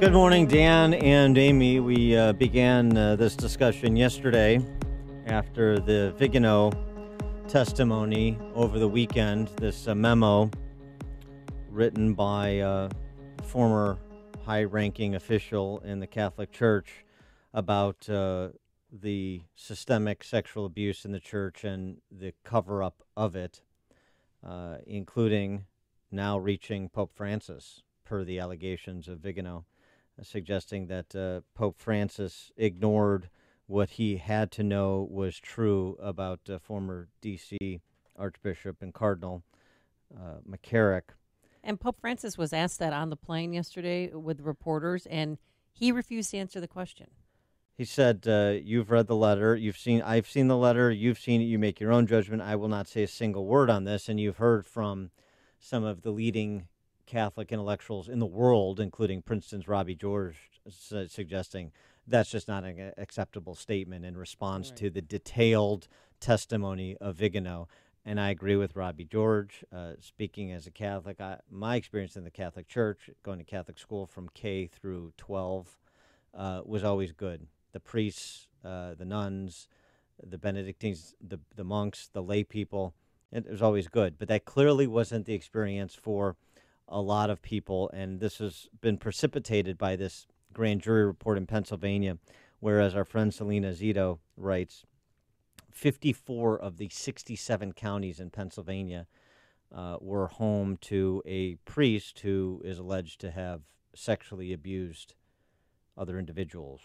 Good morning, Dan and Amy. We uh, began uh, this discussion yesterday after the Vigano testimony over the weekend. This uh, memo written by a former high ranking official in the Catholic Church about uh, the systemic sexual abuse in the church and the cover up of it, uh, including now reaching Pope Francis, per the allegations of Vigano suggesting that uh, Pope Francis ignored what he had to know was true about uh, former D.C. Archbishop and Cardinal uh, McCarrick. And Pope Francis was asked that on the plane yesterday with reporters, and he refused to answer the question. He said, uh, "You've read the letter. You've seen. I've seen the letter. You've seen it. You make your own judgment. I will not say a single word on this." And you've heard from some of the leading Catholic intellectuals in the world, including Princeton's Robbie George, su- suggesting that's just not an acceptable statement in response Right. to the detailed testimony of Vigano. And I agree with Robbie George. Uh, speaking as a Catholic, I, my experience in the Catholic Church, going to Catholic school from K through 12, uh, was always good. The priests, uh, the nuns, the Benedictines, the, the monks, the lay people, it was always good. But that clearly wasn't the experience for a lot of people, and this has been precipitated by this grand jury report in Pennsylvania, whereas our friend Salena Zito writes 54 of the 67 counties in Pennsylvania uh, were home to a priest who is alleged to have sexually abused other individuals.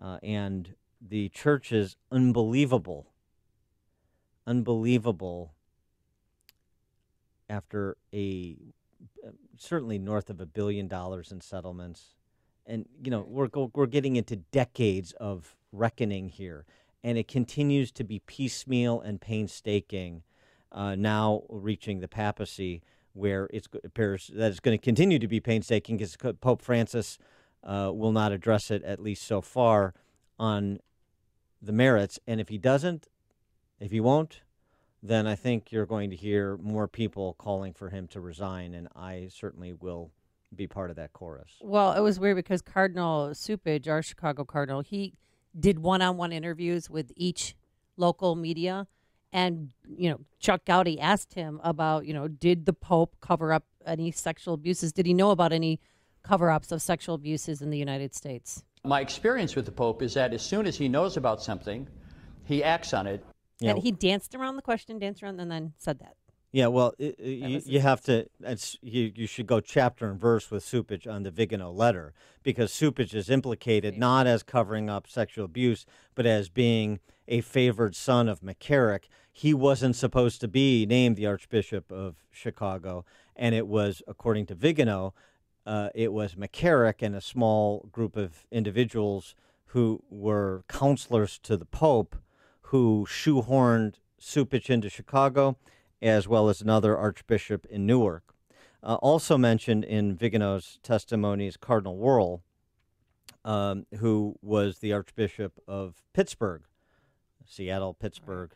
Uh, and the church's unbelievable, unbelievable after a certainly north of a billion dollars in settlements, and you know we're we're getting into decades of reckoning here, and it continues to be piecemeal and painstaking. Uh, now reaching the papacy, where it's, it appears that it's going to continue to be painstaking because Pope Francis uh, will not address it at least so far on the merits, and if he doesn't, if he won't, then I think you're going to hear more people calling for him to resign, and I certainly will be part of that chorus. Well, it was weird because Cardinal Cupich, our Chicago Cardinal, he did one-on-one interviews with each local media, and you know Chuck Goudie asked him about you know did the Pope cover up any sexual abuses? Did he know about any cover-ups of sexual abuses in the United States? My experience with the Pope is that as soon as he knows about something, he acts on it. Yeah. And he danced around the question, danced around, and then said that. Yeah, well, it, it- you, you have to. It's you. You should go chapter and verse with Cupich on the Vigano letter because Cupich is implicated not as covering up sexual abuse, but as being a favored son of McCarrick. He wasn't supposed to be named the Archbishop of Chicago, and it was, according to Vigano, uh, it was McCarrick and a small group of individuals who were counselors to the Pope who shoehorned Cupich into Chicago, as well as another archbishop in Newark. Uh, also mentioned in Vigano's testimony is Cardinal Wuerl, um, who was the Archbishop of Pittsburgh, Seattle, Pittsburgh,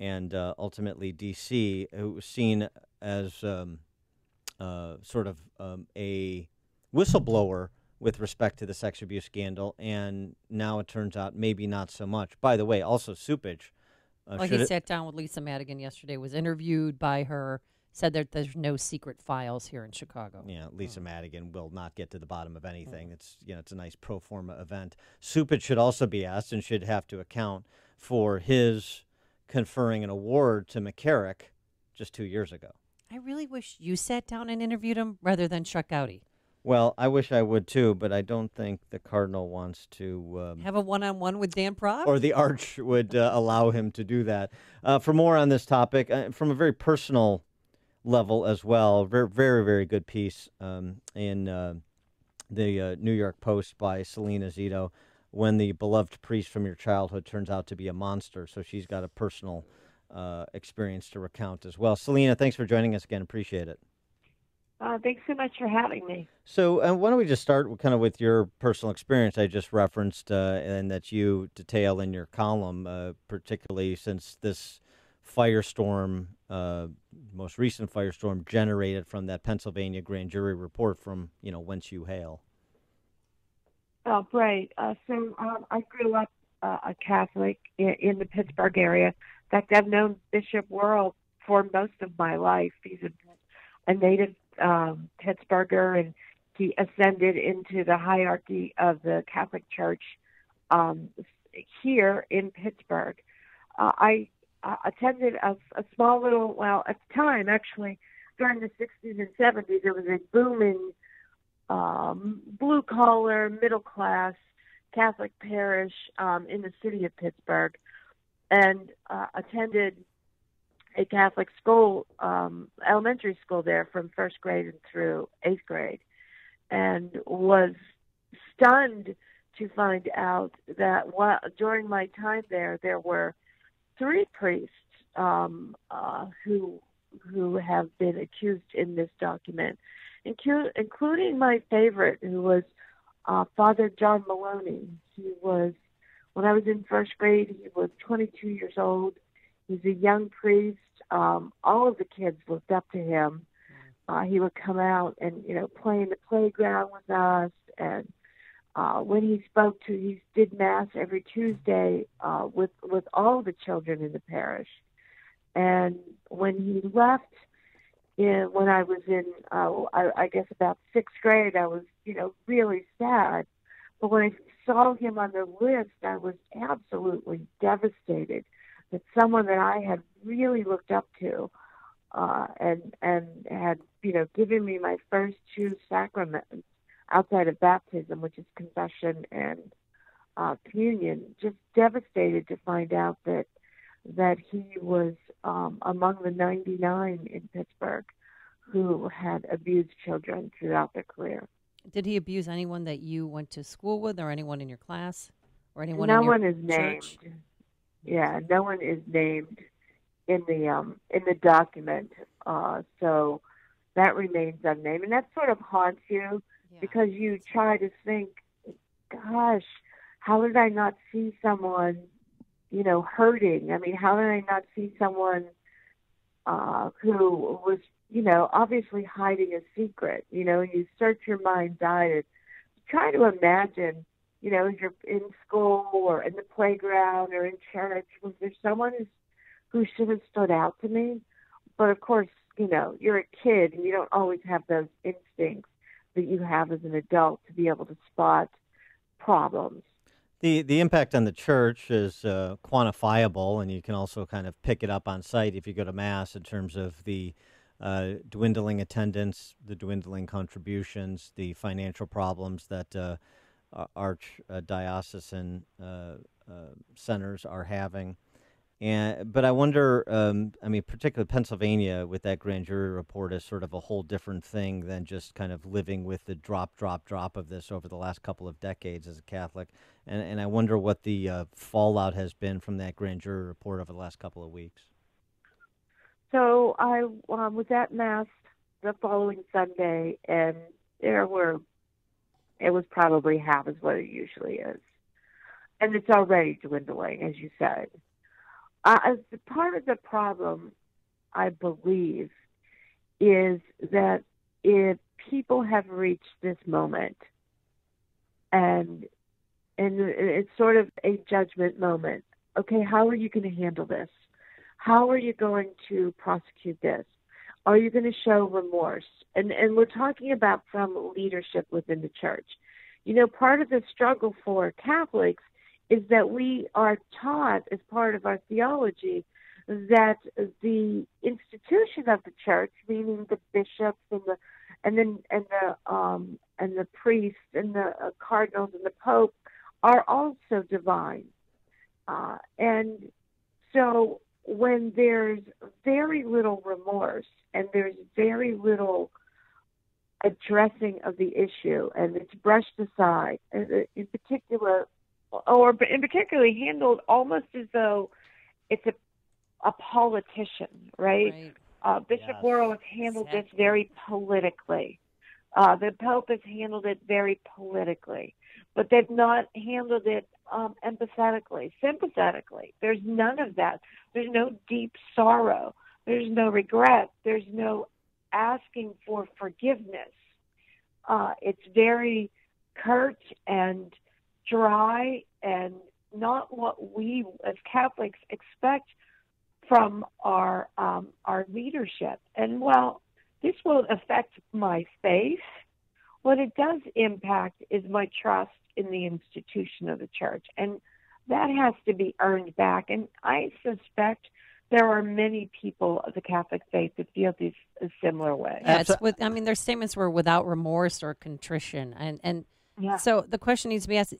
and uh, ultimately D.C., who was seen as um, uh, sort of um, a whistleblower with respect to the sex abuse scandal, and now it turns out maybe not so much. By the way, also Cupich. Uh, Well, he it- sat down with Lisa Madigan yesterday, was interviewed by her, said that there's no secret files here in Chicago. Yeah, Lisa Madigan will not get to the bottom of anything. It's you know it's a nice pro forma event. Cupich should also be asked and should have to account for his conferring an award to McCarrick just two years ago. I really wish you sat down and interviewed him rather than Chuck Goudie. Well, I wish I would too, but I don't think the cardinal wants to. Um, Have a one-on-one with Dan Proft. or the arch would uh, allow him to do that. Uh, for more on this topic, uh, from a very personal level as well, very, very, very good piece um, in uh, the uh, New York Post by Salena Zito. When the beloved priest from your childhood turns out to be a monster, so she's got a personal uh, experience to recount as well. Salena, thanks for joining us again. Appreciate it. Uh, thanks so much for having me. So, uh, why don't we just start kind of with your personal experience I just referenced uh, and that you detail in your column, uh, particularly since this firestorm, uh, most recent firestorm, generated from that Pennsylvania grand jury report from, you know, whence you hail. Oh, great. Uh, so um, I grew up uh, a Catholic in, in the Pittsburgh area. In fact, I've known Bishop Wuerl for most of my life. He's a, a native um, Pittsburgher, and he ascended into the hierarchy of the Catholic Church um, here in Pittsburgh. Uh, I uh, attended a, a small little, well, at the time, actually, during the 60s and 70s, there was a booming um, blue collar, middle class Catholic parish um, in the city of Pittsburgh and uh, attended a Catholic school, um, elementary school there from first grade and through eighth grade, and was stunned to find out that while, during my time there, there were three priests um, uh, who who have been accused in this document, inclu- including my favorite, who was uh, Father John Maloney. He was when I was in first grade. He was 22 years old. He's a young priest. Um, all of the kids looked up to him. Uh, he would come out and you know play in the playground with us and uh, when he spoke to, he did mass every Tuesday uh, with with all the children in the parish. And when he left, in when I was in, uh, I, I guess about sixth grade, I was you know really sad. But when I saw him on the list, I was absolutely devastated that someone that I had really looked up to uh, and and had you know given me my first two sacraments outside of baptism, which is confession and uh, communion, just devastated to find out that that he was um, among the 99 in Pittsburgh who had abused children throughout their career. Did he abuse anyone that you went to school with, or anyone in your class, or anyone? No in your one is church? named. Yeah, no one is named in the um in the document. Uh, so that remains unnamed, and that sort of haunts you Yeah. because you try to think, gosh, how did I not see someone, you know, hurting? I mean, how did I not see someone uh, who was, you know, obviously hiding a secret? You know, you search your mind's eye to try to imagine, you know, if you're in school or in the playground or in church, was there someone who's, who should have stood out to me? But of course, you know, you're a kid and you don't always have those instincts that you have as an adult to be able to spot problems. The the impact on the church is uh, quantifiable, and you can also kind of pick it up on site if you go to mass in terms of the uh, dwindling attendance, the dwindling contributions, the financial problems that uh, archdiocesan uh, uh, centers are having. And but I wonder, um, I mean, particularly Pennsylvania with that grand jury report is sort of a whole different thing than just kind of living with the drop, drop, drop of this over the last couple of decades as a Catholic. And and I wonder what the uh, fallout has been from that grand jury report over the last couple of weeks. So I um, was at mass the following Sunday, and there were it was probably half as what it usually is, and it's already dwindling, as you said. Uh, part of the problem, I believe, is that if people have reached this moment, and and it's sort of a judgment moment. Okay, how are you going to handle this? How are you going to prosecute this? Are you going to show remorse? And and we're talking about from leadership within the church. You know, part of the struggle for Catholics is that we are taught as part of our theology that the institution of the church, meaning the bishops and the and then and the um, and the priests and the uh, cardinals and the pope are also divine, uh, and so when there's very little remorse and there's very little addressing of the issue and it's brushed aside, in particular, or in particularly handled almost as though it's a a politician, right? Right. Uh, Bishop Yes. Wuerl has handled this very politically. Uh, the Pope has handled it very politically, but they've not handled it um, empathetically, sympathetically. There's none of that. There's no deep sorrow. There's no regret. There's no asking for forgiveness. Uh, it's very curt and dry and not what we as Catholics expect from our um, our leadership. And while this will affect my faith, what it does impact is my trust in the institution of the church, and that has to be earned back. And I suspect there are many people of the Catholic faith that feel this a similar way. Yeah, with, I mean, their statements were without remorse or contrition, and and Yeah. so the question needs to be asked: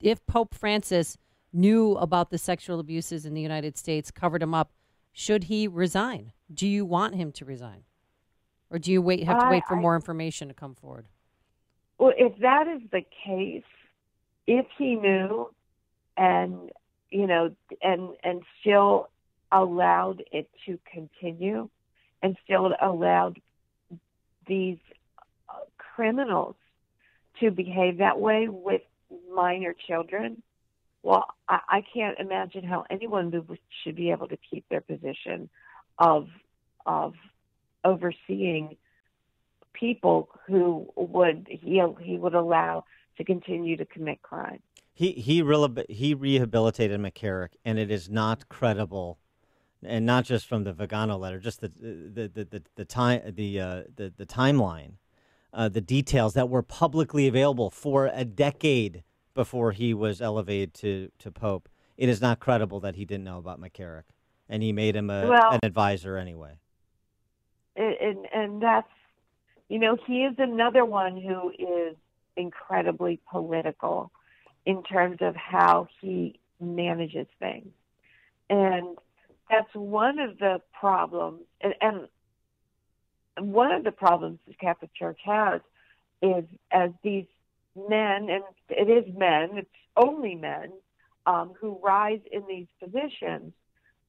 If Pope Francis knew about the sexual abuses in the United States, covered them up, should he resign? Do you want him to resign, or do you wait have to wait for I- more information to come forward? Well, if that is the case, if he knew and you know and and still allowed it to continue and still allowed these uh, criminals to behave that way with minor children, well, I, I can't imagine how anyone should be able to keep their position of of overseeing people who would he he would allow to continue to commit crime. He he he rehabilitated McCarrick, and it is not credible, and not just from the Vigano letter, just the the the the, the time the, uh, the the timeline, uh, the details that were publicly available for a decade before he was elevated to to pope. It is not credible that he didn't know about McCarrick, and he made him a, Well- an advisor anyway. and and, and that's you know he is another one who is incredibly political in terms of how he manages things. And that's one of the problems and, and one of the problems the catholic church has is as these men and it is men it's only men um, who rise in these positions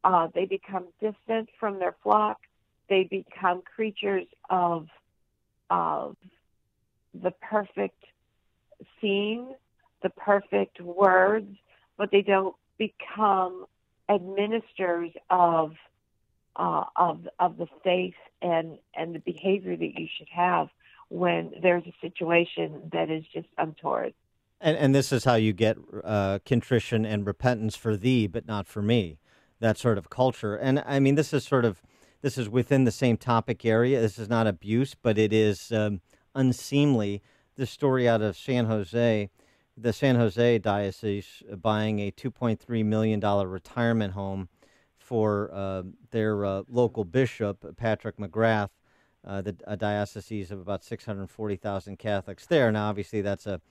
uh, they become distant from their flock they become creatures of of the perfect scene, the perfect words, but they don't become administrators of uh, of of the faith and and the behavior that you should have when there's a situation that is just untoward. And, and this is how you get uh, contrition and repentance for thee, but not for me. That sort of culture. And I mean, this is sort of this is within the same topic area. This is not abuse, but it is um, unseemly. The story out of San Jose, the San Jose diocese buying a $2.3 million retirement home for uh, their uh, local bishop, Patrick McGrath, uh, the a diocese of about 640,000 Catholics there. Now, obviously, that's a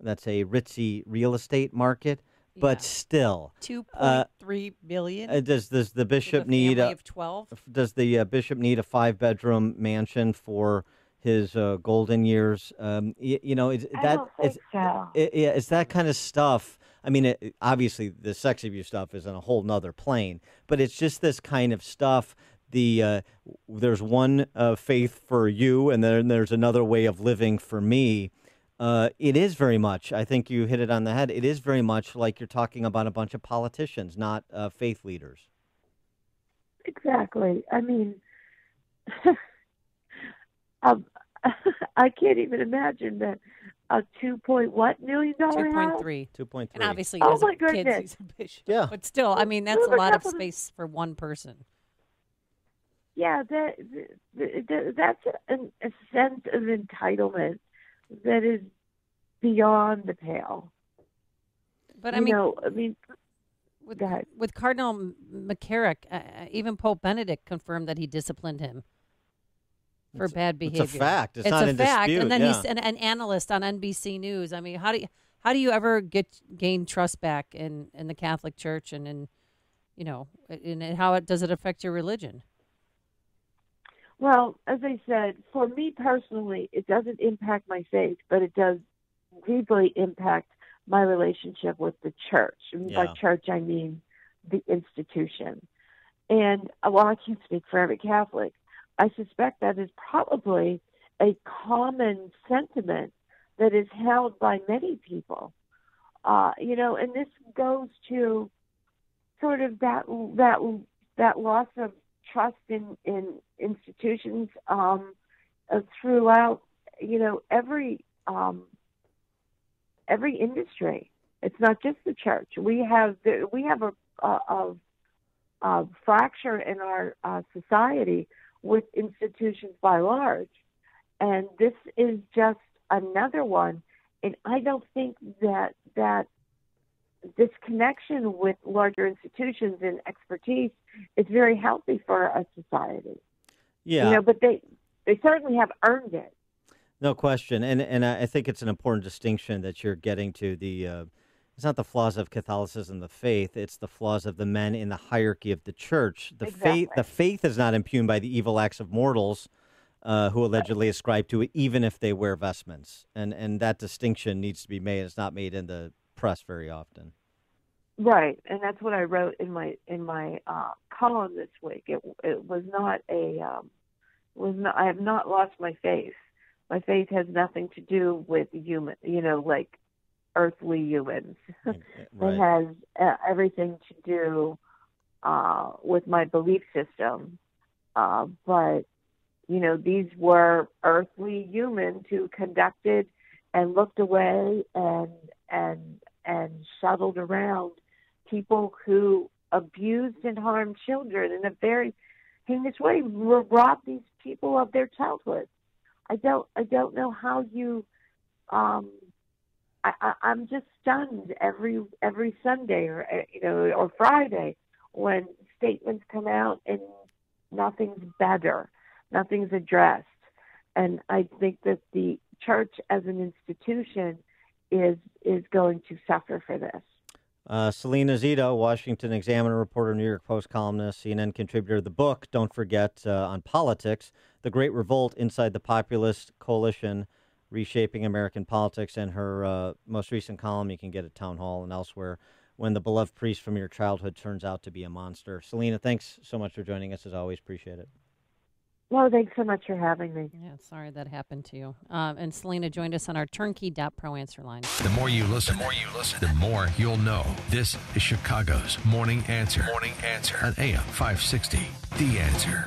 that's a ritzy real estate market, but Yeah. still, Two Uh, point three billion. uh, does does the with a bishop need family a, of twelve? does the uh, bishop need a five bedroom mansion for his uh, golden years? Um, y- you know, it's, I that don't think it's so. it, yeah, it's that kind of stuff. I mean, it, it- obviously, the sex abuse stuff is on a whole nother plane, but it's just this kind of stuff. The uh, there's one uh, faith for you, and then there's another way of living for me. Uh, it is very much. I think you hit it on the head. It is very much like you're talking about a bunch of politicians, not uh, faith leaders. Exactly. I mean, um, I can't even imagine that a two point what million dollar Two house. point three. Two point three. And obviously, Oh, doesn't my have kids. goodness. He's a. Yeah. But still, I mean, that's a lot of space for one person. Yeah, that, that, that that's an, a sense of entitlement that is beyond the pale. But I you mean, know, I mean, with, go ahead. with Cardinal McCarrick, uh, uh, even Pope Benedict confirmed that he disciplined him for bad It's behavior. a fact. It's, It's not a in fact, dispute. and then yeah. he's an, an analyst on NBC News. I mean, how do you how do you ever get gain trust back in in the Catholic Church and in you know in, in how it does it affect your religion? Well, as I said, for me personally, it doesn't impact my faith, but it does deeply impact my relationship with the church. And Yeah. By church, I mean the institution. And uh, while I can't speak for every Catholic, I suspect that is probably a common sentiment that is held by many people. Uh, you know, and this goes to sort of that that that loss of trust in in institutions um, uh, throughout you know every um, every industry. It's not just the church. We have we have a, a, a fracture in our uh, society with institutions by large, and this is just another one. And I don't think that that this connection with larger institutions and expertise is very healthy for a society. Yeah, you know, but they they certainly have earned it. No question, and and I think it's an important distinction that you're getting to. The uh, it's not the flaws of Catholicism, the faith; it's the flaws of the men in the hierarchy of the church. The exactly. faith, the faith is not impugned by the evil acts of mortals. Uh, who allegedly ascribe to it, even if they wear vestments, and and that distinction needs to be made. It's not made in the press very often. Right, and that's what I wrote in my in my uh, column this week. It it was not a um, was not. I have not lost my faith. My faith has nothing to do with human, you know, like earthly humans. right. it has uh, everything to do uh, with my belief system. Uh, but you know, these were earthly humans who conducted and looked away and and and shuttled around people who abused and harmed children in a very heinous way, robbed these people of their childhood. I don't I don't know how you um I, I I'm just stunned every every Sunday or uh, you know or Friday when statements come out and nothing's better, nothing's addressed. And I think that the church as an institution is is going to suffer for this. Uh, Salena Zito, Washington Examiner reporter, New York Post columnist, CNN contributor. The book, don't forget, uh, on politics, The Great Revolt Inside the Populist Coalition, Reshaping American Politics, and her uh, most recent column you can get at Town Hall and elsewhere, When the Beloved Priest from Your Childhood Turns Out to Be a Monster. Salena, thanks so much for joining us, as always. Appreciate it. Well, thanks so much for having me. Yeah, sorry that happened to you. Um, and Salena joined us on our turnkey.pro answer line. The more you listen, the more you listen, the more you'll know. This is Chicago's Morning Answer. Morning Answer on AM 560. The Answer.